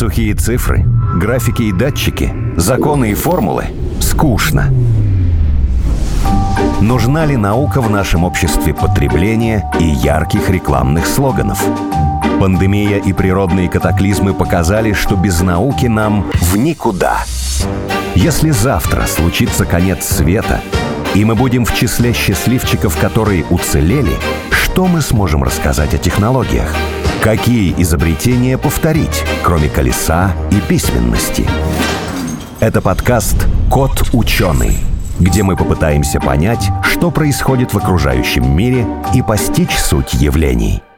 Сухие цифры, графики и датчики, законы и формулы — скучно. Нужна ли наука в нашем обществе потребления и ярких рекламных слоганов? Пандемия и природные катаклизмы показали, что без науки нам в никуда. Если завтра случится конец света, и мы будем в числе счастливчиков, которые уцелели, что мы сможем рассказать о технологиях? Какие изобретения повторить, кроме колеса и письменности? Это подкаст «Кот ученый», где мы попытаемся понять, что происходит в окружающем мире и постичь суть явлений –